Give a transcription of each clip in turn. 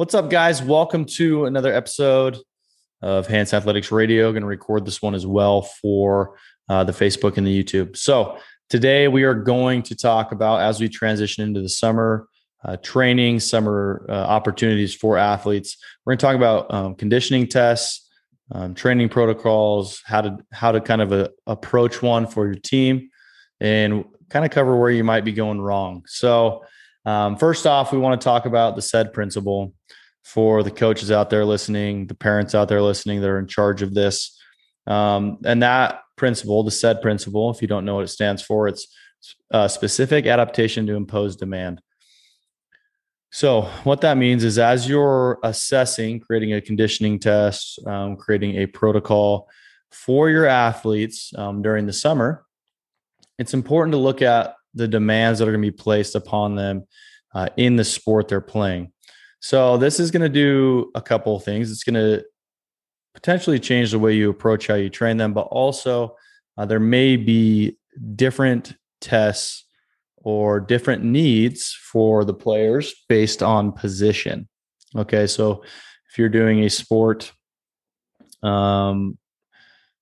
What's up, guys? Welcome to another episode of Hansen Athletics Radio. Going to record this one as well for uh, the Facebook and the YouTube. So, today we are going to talk about as we transition into the summer uh, training, summer uh, opportunities for athletes. We're going to talk about um, conditioning tests, um, training protocols, how to how to kind of uh, approach one for your team, and kind of cover where you might be going wrong. So, um, first off, we want to talk about the SAID principle for the coaches out there listening, the parents out there listening that are in charge of this. Um, and that principle, the SAID principle, if you don't know what it stands for, it's a specific adaptation to impose demand. So, what that means is as you're assessing, creating a conditioning test, um, creating a protocol for your athletes um, during the summer, it's important to look at the demands that are going to be placed upon them uh, in the sport they're playing. So this is going to do a couple of things. It's going to potentially change the way you approach how you train them, but also uh, there may be different tests or different needs for the players based on position. Okay, so if you're doing a sport, um,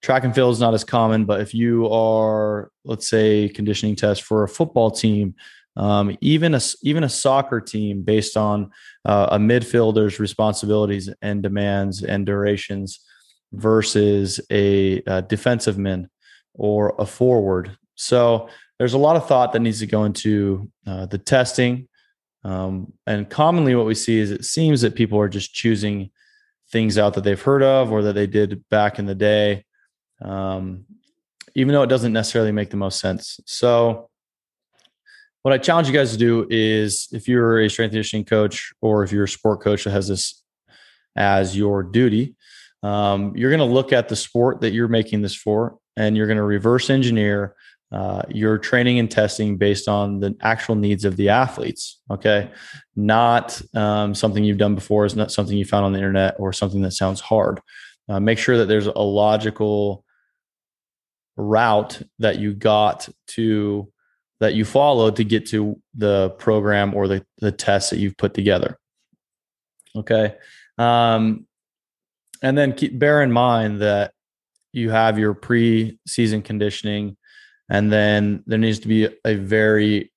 track and field is not as common, but if you are, let's say, conditioning test for a football team, um, even a even a soccer team based on uh, a midfielder's responsibilities and demands and durations versus a, a defensive man or a forward. So there's a lot of thought that needs to go into uh, the testing. Um, and commonly, what we see is it seems that people are just choosing things out that they've heard of or that they did back in the day, um, even though it doesn't necessarily make the most sense. So what I challenge you guys to do is if you're a strength conditioning coach or if you're a sport coach that has this as your duty, um, you're going to look at the sport that you're making this for and you're going to reverse engineer uh, your training and testing based on the actual needs of the athletes. Okay. Not um, something you've done before, is not something you found on the internet or something that sounds hard. Uh, make sure that there's a logical route that you got to that you follow to get to the program or the, the test that you've put together. Okay. Um, and then keep, bear in mind that you have your pre-season conditioning and then there needs to be a very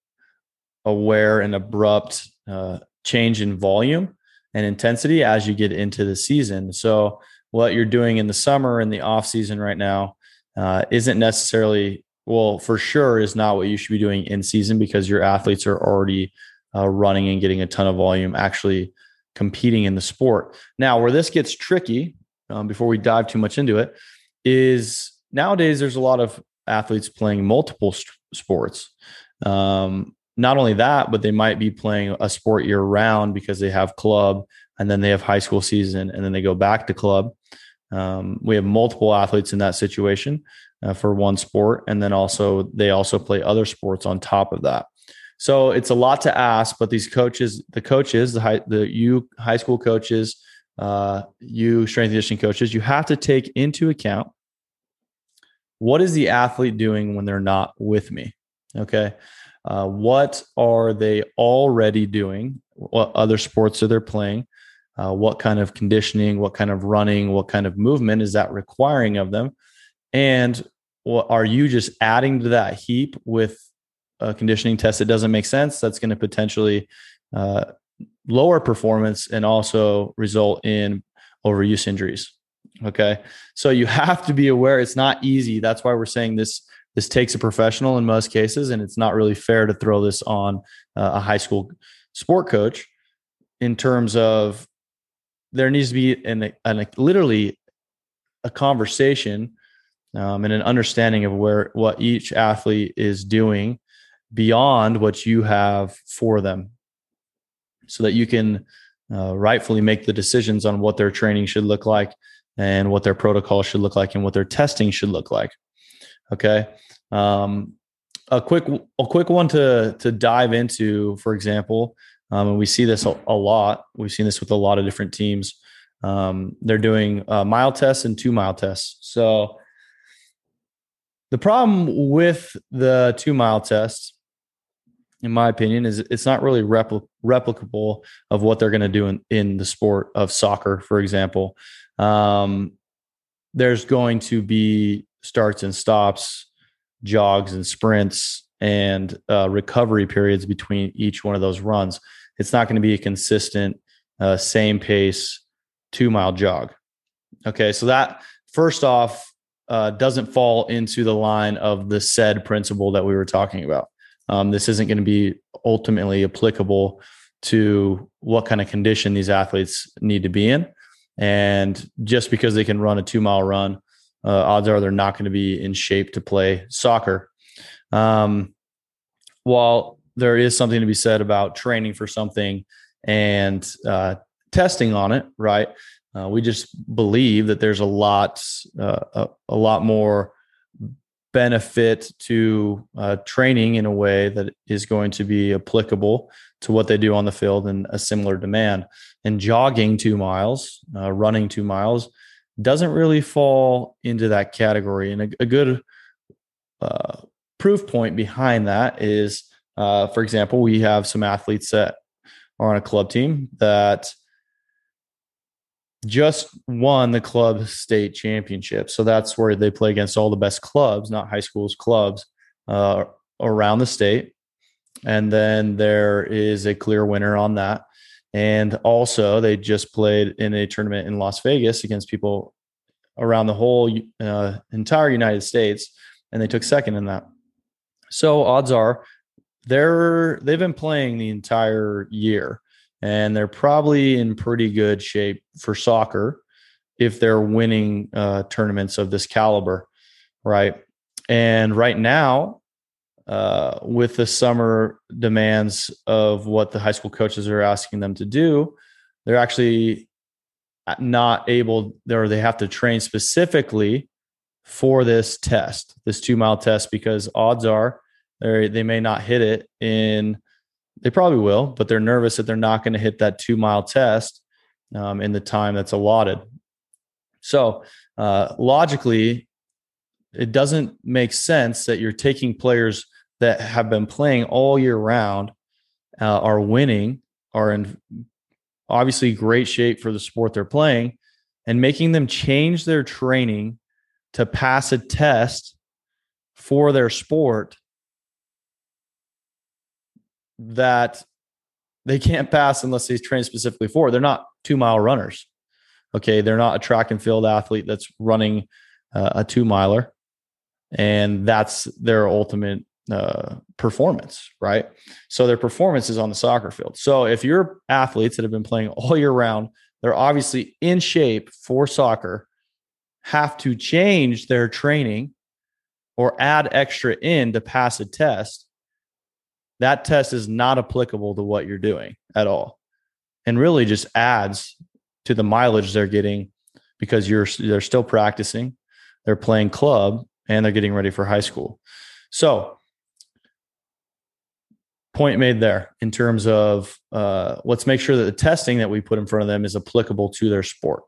aware and abrupt uh, change in volume and intensity as you get into the season so what you're doing in the summer and the off season right now uh, isn't necessarily well, for sure is not what you should be doing in season because your athletes are already uh, running and getting a ton of volume, actually competing in the sport. Now, where this gets tricky, um, before we dive too much into it, is nowadays there's a lot of athletes playing multiple st- sports. Um, not only that, but they might be playing a sport year round because they have club and then they have high school season and then they go back to club. Um, we have multiple athletes in that situation uh, for one sport, and then also they also play other sports on top of that. So it's a lot to ask, but these coaches, the coaches, the high, the you high school coaches, uh, you strength conditioning coaches, you have to take into account what is the athlete doing when they're not with me. Okay, uh, what are they already doing? What other sports are they playing? Uh, what kind of conditioning, what kind of running, what kind of movement is that requiring of them? And are you just adding to that heap with a conditioning test that doesn't make sense? That's going to potentially uh, lower performance and also result in overuse injuries. Okay. So you have to be aware it's not easy. That's why we're saying this this takes a professional in most cases and it's not really fair to throw this on uh, a high school sport coach in terms of there needs to be an, an literally a conversation um, and an understanding of where what each athlete is doing beyond what you have for them. So that you can uh, rightfully make the decisions on what their training should look like and what their protocol should look like and what their testing should look like. Okay? Um, a quick a quick one to to dive into for example um, and we see this a, a, lot. We've seen this with a lot of different teams. Um, they're doing uh, mile tests and two mile tests. So the problem with the two mile test in my opinion, is it's not really repl- replicable of what they're going to do in, in the sport of soccer, for example. Um, there's going to be starts and stops, jogs and sprints, and uh, recovery periods between each one of those runs. It's not going to be a consistent, uh, same pace, two mile jog. Okay, so that first off uh, doesn't fall into the line of the SAID principle that we were talking about. Um, this isn't going to be ultimately applicable to what kind of condition these athletes need to be in. And just because they can run a two mile run, uh, odds are they're not going to be in shape to play soccer. Um, while there is something to be said about training for something and uh, testing on it, right? Uh, we just believe that there's a lot, uh, a, a, lot more benefit to uh, training in a way that is going to be applicable to what they do on the field and a similar demand. And jogging two miles, uh, running two miles, doesn't really fall into that category. And a, a good uh, proof point behind that is, uh, for example, we have some athletes that are on a club team that just won the club state championship. So that's where they play against all the best clubs, not high schools, clubs uh, around the state. And then there is a clear winner on that. And also, they just played in a tournament in Las Vegas against people around the whole uh, entire United States, and they took second in that. So odds are they're they've been playing the entire year and they're probably in pretty good shape for soccer if they're winning uh, tournaments of this caliber, right? And right now, uh, with the summer demands of what the high school coaches are asking them to do, they're actually not able, or they have to train specifically for this test, this two mile test, because odds are they they may not hit it in they probably will, but they're nervous that they're not going to hit that two mile test um, in the time that's allotted. So, uh, logically, it doesn't make sense that you're taking players that have been playing all year round, uh, are winning, are in obviously great shape for the sport they're playing, and making them change their training to pass a test for their sport that they can't pass unless they train specifically for. They're not two mile runners. Okay. They're not a track and field athlete that's running uh, a two miler. And that's their ultimate uh, performance, right? So their performance is on the soccer field. So if you're athletes that have been playing all year round, they're obviously in shape for soccer, have to change their training or add extra in to pass a test that test is not applicable to what you're doing at all. And really just adds to the mileage they're getting because you're they're still practicing they're playing club and they're getting ready for high school. So point made there in terms of uh, let's make sure that the testing that we put in front of them is applicable to their sport.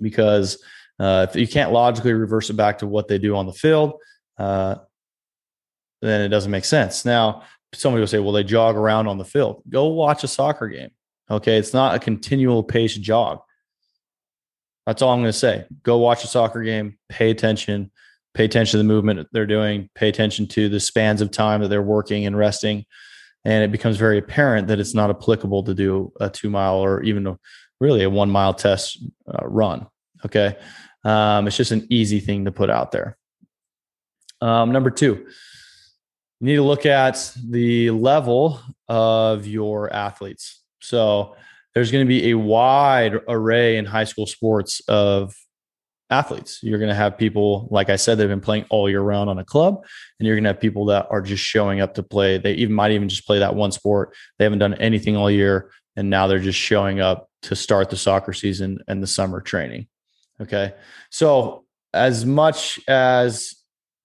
Because uh, if you can't logically reverse it back to what they do on the field uh, then it doesn't make sense. Now somebody will say, well, they jog around on the field. Go watch a soccer game. Okay. It's not a continual pace jog. That's all I'm going to say. Go watch a soccer game, pay attention, pay attention to the movement they're doing, pay attention to the spans of time that they're working and resting. And it becomes very apparent that it's not applicable to do a two mile or even a, really a one mile test uh, run. Okay. Um, it's just an easy thing to put out there. Um, number two, you need to look at the level of your athletes. So there's going to be a wide array in high school sports of athletes. You're going to have people, like I said, they've been playing all year round on a club, and you're going to have people that are just showing up to play. They even might even just play that one sport. They haven't done anything all year, and now they're just showing up to start the soccer season and the summer training. Okay. So as much as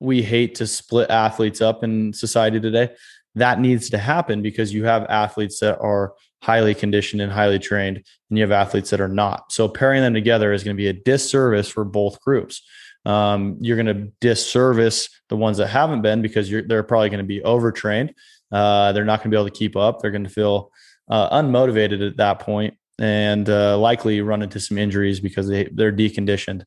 we hate to split athletes up in society today. That needs to happen because you have athletes that are highly conditioned and highly trained, and you have athletes that are not. So pairing them together is going to be a disservice for both groups. Um, you're going to disservice the ones that haven't been because they're probably going to be overtrained, Uh, they're not going to be able to keep up. They're going to feel uh, unmotivated at that point and uh, likely run into some injuries because they, they're deconditioned.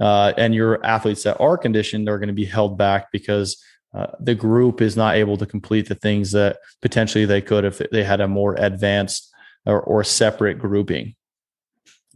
Uh, and your athletes that are conditioned are going to be held back because uh, the group is not able to complete the things that potentially they could if they had a more advanced or, or separate grouping.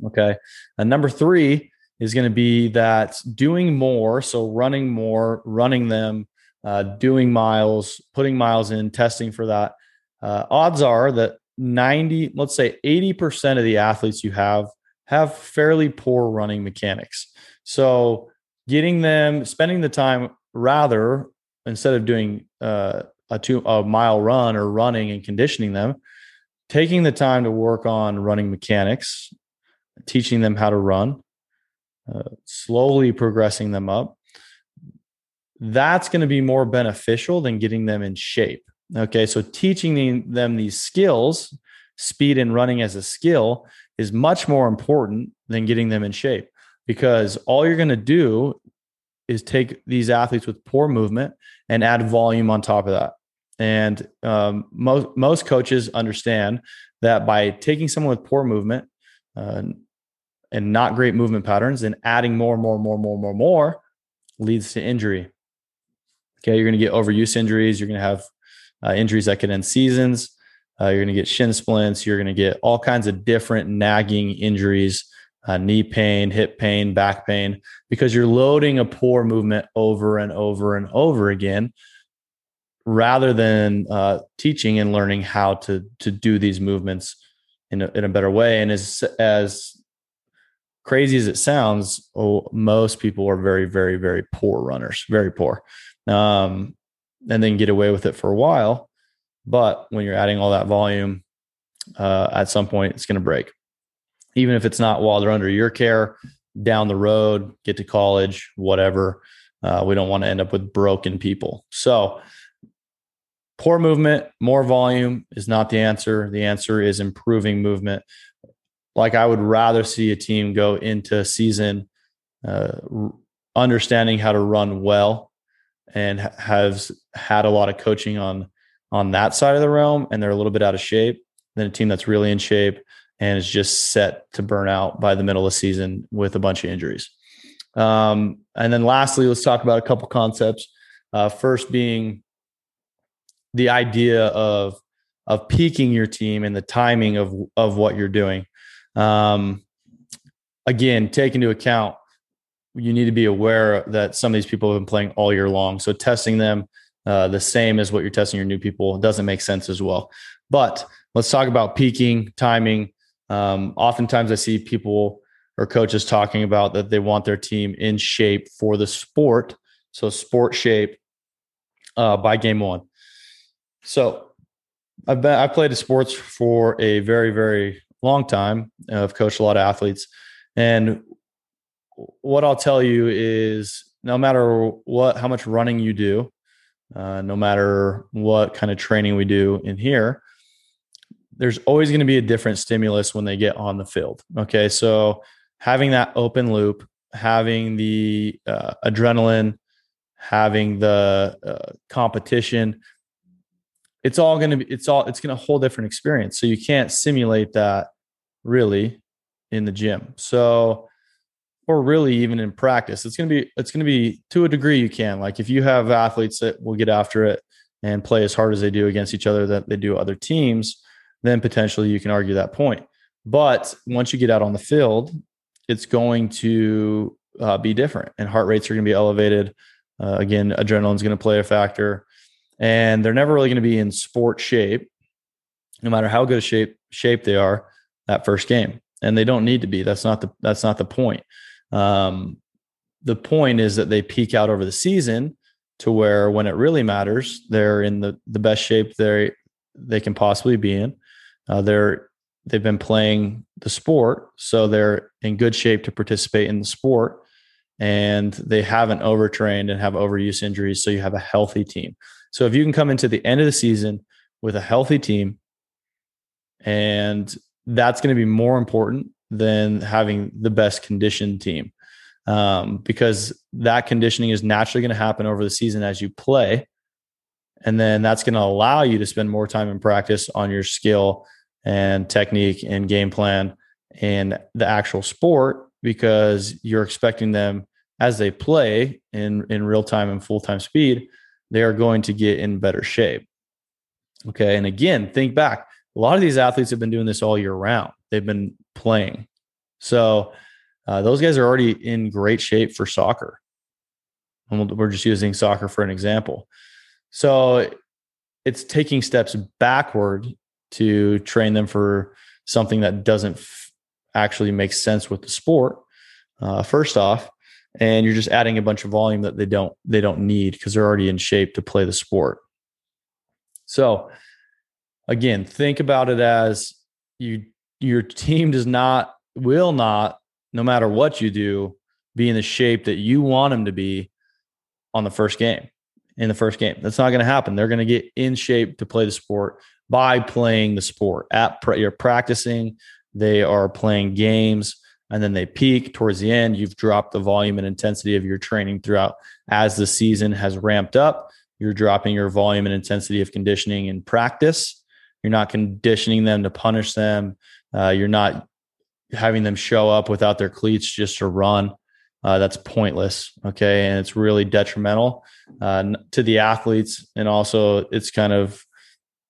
Okay. And number three is going to be that doing more. So running more, running them, uh, doing miles, putting miles in, testing for that. Uh, odds are that 90, let's say 80% of the athletes you have have fairly poor running mechanics. So getting them, spending the time rather instead of doing uh, a two a mile run or running and conditioning them, taking the time to work on running mechanics, teaching them how to run, uh, slowly progressing them up. That's going to be more beneficial than getting them in shape. Okay, so teaching them these skills, speed and running as a skill, is much more important than getting them in shape because all you're going to do is take these athletes with poor movement and add volume on top of that. And um, most most coaches understand that by taking someone with poor movement uh, and not great movement patterns and adding more, more, more, more, more, more leads to injury. Okay, you're going to get overuse injuries. You're going to have uh, injuries that can end seasons. Uh, you're going to get shin splints. You're going to get all kinds of different nagging injuries, uh, knee pain, hip pain, back pain, because you're loading a poor movement over and over and over again, rather than uh, teaching and learning how to to do these movements in a, in a better way. And as as crazy as it sounds, oh, most people are very, very, very poor runners, very poor. Um, and then get away with it for a while. But when you're adding all that volume, uh, at some point it's going to break. Even if it's not while they're under your care, down the road, get to college, whatever. Uh, we don't want to end up with broken people. So, poor movement, more volume is not the answer. The answer is improving movement. Like I would rather see a team go into season uh, understanding how to run well and has had a lot of coaching on on that side of the realm and they're a little bit out of shape than a team that's really in shape and is just set to burn out by the middle of the season with a bunch of injuries. Um, and then lastly, let's talk about a couple concepts. Uh, first being the idea of of peaking your team and the timing of of what you're doing. Um, again, take into account you need to be aware that some of these people have been playing all year long. So testing them uh, the same as what you're testing your new people doesn't make sense as well. But let's talk about peaking, timing. Um, oftentimes, I see people or coaches talking about that they want their team in shape for the sport. So, sport shape uh, by game one. So, I've been I played sports for a very very long time. I've coached a lot of athletes, and what I'll tell you is no matter what, how much running you do, uh, no matter what kind of training we do in here, there's always going to be a different stimulus when they get on the field. Okay. So having that open loop, having the uh, adrenaline, having the uh, competition, it's all going to be, it's all, it's going to whole different experience. So you can't simulate that really in the gym. So, or really even in practice it's going to be it's going to be to a degree you can like if you have athletes that will get after it and play as hard as they do against each other that they do other teams then potentially you can argue that point. But once you get out on the field it's going to uh, be different and heart rates are going to be elevated. Uh, again adrenaline is going to play a factor and they're never really going to be in sport shape no matter how good shape shape they are that first game. And they don't need to be. That's not the that's not the point. Um, the point is that they peak out over the season to where when it really matters, they're in the, the best shape they they can possibly be in. Uh, they're they've been playing the sport, so they're in good shape to participate in the sport, and they haven't overtrained and have overuse injuries. So you have a healthy team. So if you can come into the end of the season with a healthy team, and that's going to be more important than having the best conditioned team um, because that conditioning is naturally going to happen over the season as you play And then that's going to allow you to spend more time in practice on your skill and technique and game plan and the actual sport because you're expecting them as they play in in real time and full time speed, they are going to get in better shape. Okay. And again, think back. A lot of these athletes have been doing this all year round. They've been playing. So uh, those guys are already in great shape for soccer. And we're just using soccer for an example. So it's taking steps backward to train them for something that doesn't f- actually make sense with the sport. Uh, first off, and you're just adding a bunch of volume that they don't they don't need because they're already in shape to play the sport. So again, think about it as you your team does not will not no matter what you do be in the shape that you want them to be on the first game in the first game. That's not going to happen. They're going to get in shape to play the sport by playing the sport. At you're practicing, they are playing games and then they peak towards the end. You've dropped the volume and intensity of your training throughout as the season has ramped up. You're dropping your volume and intensity of conditioning in practice. You're not conditioning them to punish them. Uh, you're not having them show up without their cleats just to run. Uh, that's pointless. Okay. And it's really detrimental uh, to the athletes. And also, it's kind of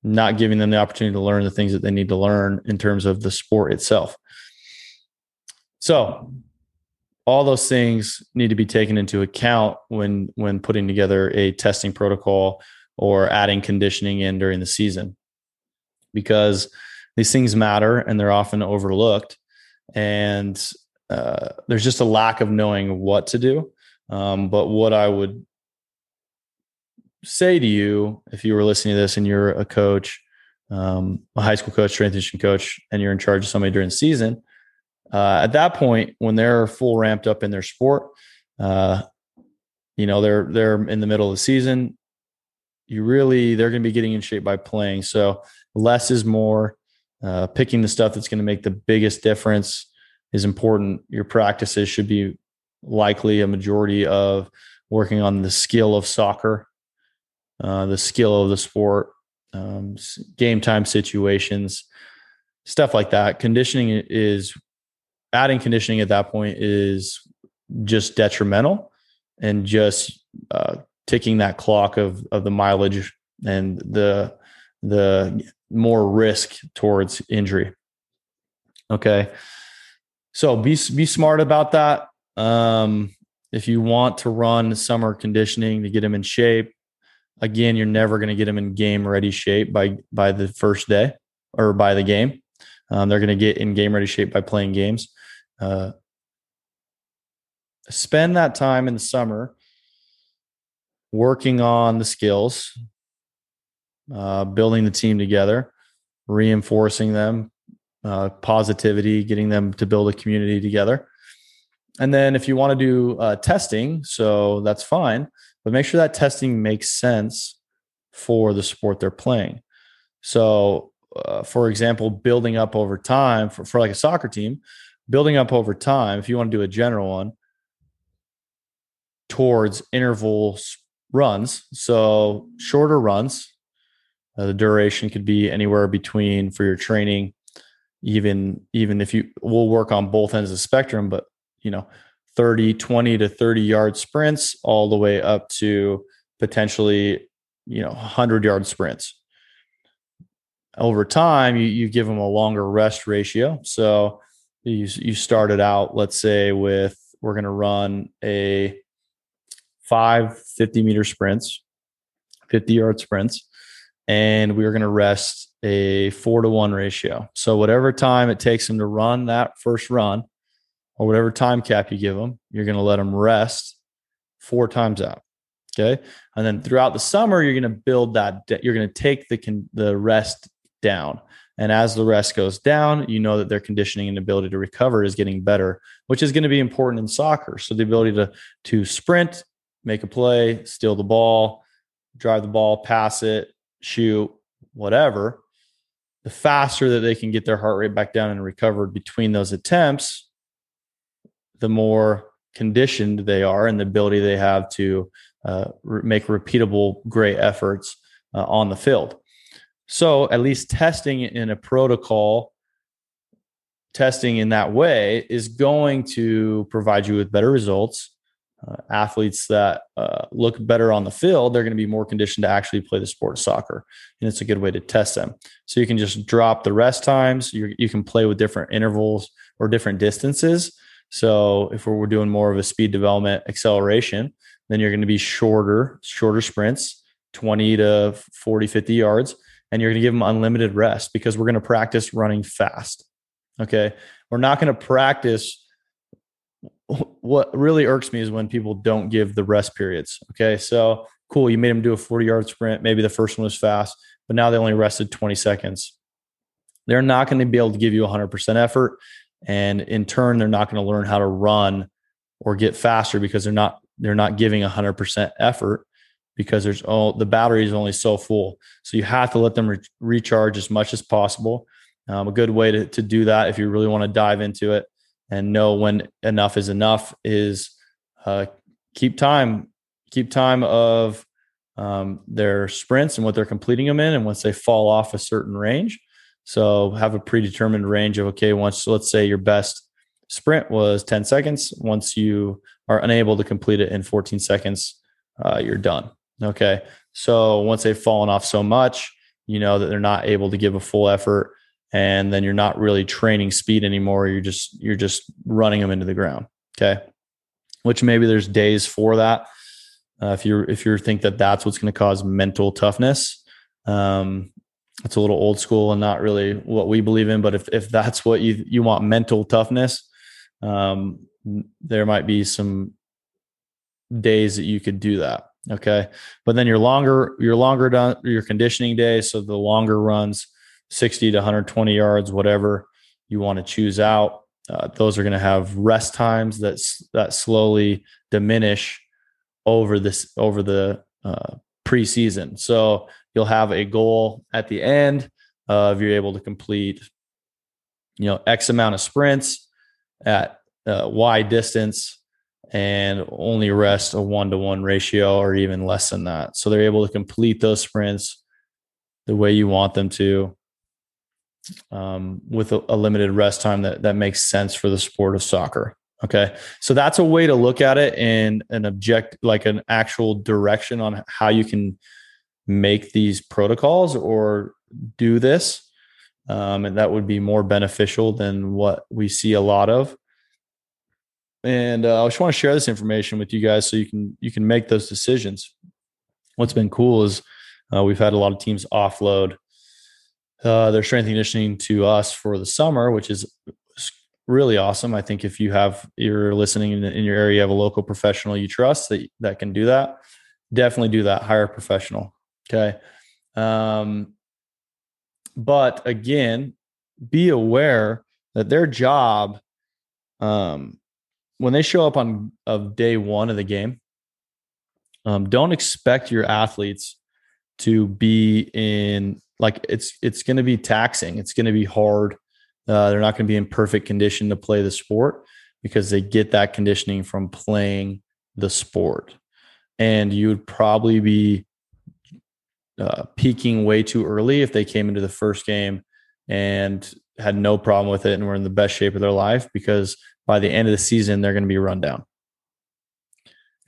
not giving them the opportunity to learn the things that they need to learn in terms of the sport itself. So all those things need to be taken into account when when putting together a testing protocol or adding conditioning in during the season because these things matter and they're often overlooked and uh, there's just a lack of knowing what to do um, but what i would say to you if you were listening to this and you're a coach um, a high school coach strength conditioning coach and you're in charge of somebody during the season uh, at that point, when they're full ramped up in their sport, uh, you know they're they're in the middle of the season. You really they're going to be getting in shape by playing. So less is more. Uh, picking the stuff that's going to make the biggest difference is important. Your practices should be likely a majority of working on the skill of soccer, uh, the skill of the sport, um, game time situations, stuff like that. Conditioning is adding conditioning at that point is just detrimental and just uh, ticking that clock of of the mileage and the the more risk towards injury. Okay. So be be smart about that. Um, if you want to run summer conditioning to get them in shape, again, you're never going to get them in game ready shape by by the first day or by the game. Um, they're going to get in game ready shape by playing games. Uh, spend that time in the summer working on the skills, uh, building the team together, reinforcing them, uh, positivity, getting them to build a community together. And then if you want to do uh, testing, so that's fine, but make sure that testing makes sense for the sport they're playing. So, uh, for example, building up over time for, for like a soccer team, building up over time, if you want to do a general one, towards interval runs. So shorter runs, uh, the duration could be anywhere between for your training, even even if you we'll work on both ends of the spectrum, but you know, 30, 20 to 30 yard sprints all the way up to potentially, you know, 100 yard sprints. Over time, you, you give them a longer rest ratio. So you you started out let's say with we're going to run a five 50 meter sprints 50 yard sprints and we are going to rest a four to one ratio. So whatever time it takes them to run that first run or whatever time cap you give them you're going to let them rest four times out okay? And then throughout the summer you're going to build that you're going to take the the rest down. And as the rest goes down, you know that their conditioning and ability to recover is getting better, which is going to be important in soccer. So the ability to to sprint, make a play, steal the ball, drive the ball, pass it, shoot, whatever. The faster that they can get their heart rate back down and recovered between those attempts, the more conditioned they are and the ability they have to uh, re- make repeatable great efforts uh, on the field. So at least testing in a protocol, testing in that way is going to provide you with better results. Uh, athletes that uh, look better on the field, they're going to be more conditioned to actually play the sport of soccer. And it's a good way to test them. So you can just drop the rest times. you you can play with different intervals or different distances. So if we're doing more of a speed development acceleration, then you're going to be shorter, shorter sprints, 20 to 40, 50 yards and you're going to give them unlimited rest because we're going to practice running fast. Okay. We're not going to practice. What really irks me is when people don't give the rest periods. Okay. So cool. You made them do a 40 yard sprint. Maybe the first one was fast, but now they only rested 20 seconds. They're not going to be able to give you 100% effort. And in turn, they're not going to learn how to run or get faster because they're not they're not giving 100% effort because there's all the battery is only so full. So you have to let them re- recharge as much as possible. Um, a good way to, to do that, if you really want to dive into it and know when enough is enough, is uh, keep time, keep time of um, their sprints and what they're completing them in. And once they fall off a certain range, so have a predetermined range of, okay, once let's say your best sprint was 10 seconds. Once you are unable to complete it in 14 seconds, uh, you're done. Okay. So once they've fallen off so much, you know that they're not able to give a full effort and then you're not really training speed anymore. You're just you're just running them into the ground. Okay. Which maybe there's days for that. Uh, if you if you think that that's what's going to cause mental toughness, um, it's a little old school and not really what we believe in. But if if that's what you you want mental toughness, um, there might be some days that you could do that. Okay. But then your longer, your longer done your conditioning day. So the longer runs, 60 to 120 yards, whatever you want to choose out. Uh, those are going to have rest times that that slowly diminish over this over the uh, preseason. So you'll have a goal at the end of you're able to complete, you know, X amount of sprints at uh, Y distance and only rest a one to one ratio or even less than that. So they're able to complete those sprints the way you want them to um, with a, a, limited rest time that, that makes sense for the sport of soccer. Okay. So that's a way to look at it in an object, like an actual direction on how you can make these protocols or do this. Um, and that would be more beneficial than what we see a lot of and uh, I just want to share this information with you guys so you can you can make those decisions. What's been cool is uh, we've had a lot of teams offload uh, their strength conditioning to us for the summer, which is really awesome. I think if you have you're listening in, in your area, you have a local professional you trust that that can do that. Definitely do that. Hire a professional. Okay. Um, but again, be aware that their job um, when they show up on of day one of the game, um, don't expect your athletes to be in like it's it's going to be taxing. It's going to be hard. Uh, they're not going to be in perfect condition to play the sport because they get that conditioning from playing the sport, and you would probably be uh, peaking way too early if they came into the first game and had no problem with it and were in the best shape of their life because by the end of the season, they're going to be run down.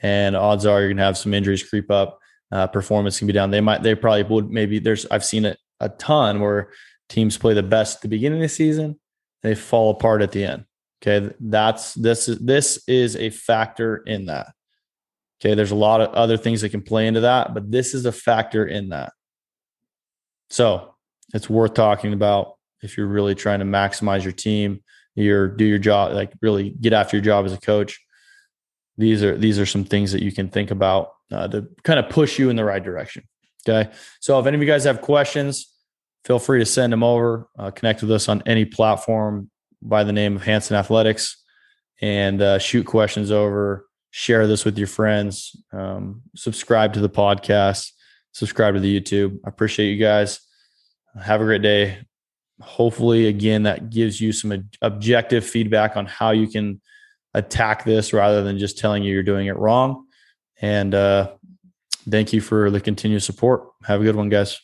And odds are you're going to have some injuries creep up. Uh, performance can be down. They might, they probably would maybe there's, I've seen it a ton where teams play the best at the beginning of the season, they fall apart at the end. Okay. That's, this is, this is a factor in that. Okay. There's a lot of other things that can play into that, but this is a factor in that. So it's worth talking about if you're really trying to maximize your team your do your job, like really get after your job as a coach. These are these are some things that you can think about uh, to kind of push you in the right direction. Okay, so if any of you guys have questions, feel free to send them over. Uh, connect with us on any platform by the name of Hansen Athletics, and uh, shoot questions over. Share this with your friends. Um, subscribe to the podcast. Subscribe to the YouTube. I appreciate you guys. Have a great day hopefully again that gives you some objective feedback on how you can attack this rather than just telling you you're doing it wrong and uh, Thank you for the continued support. Have a good one, guys.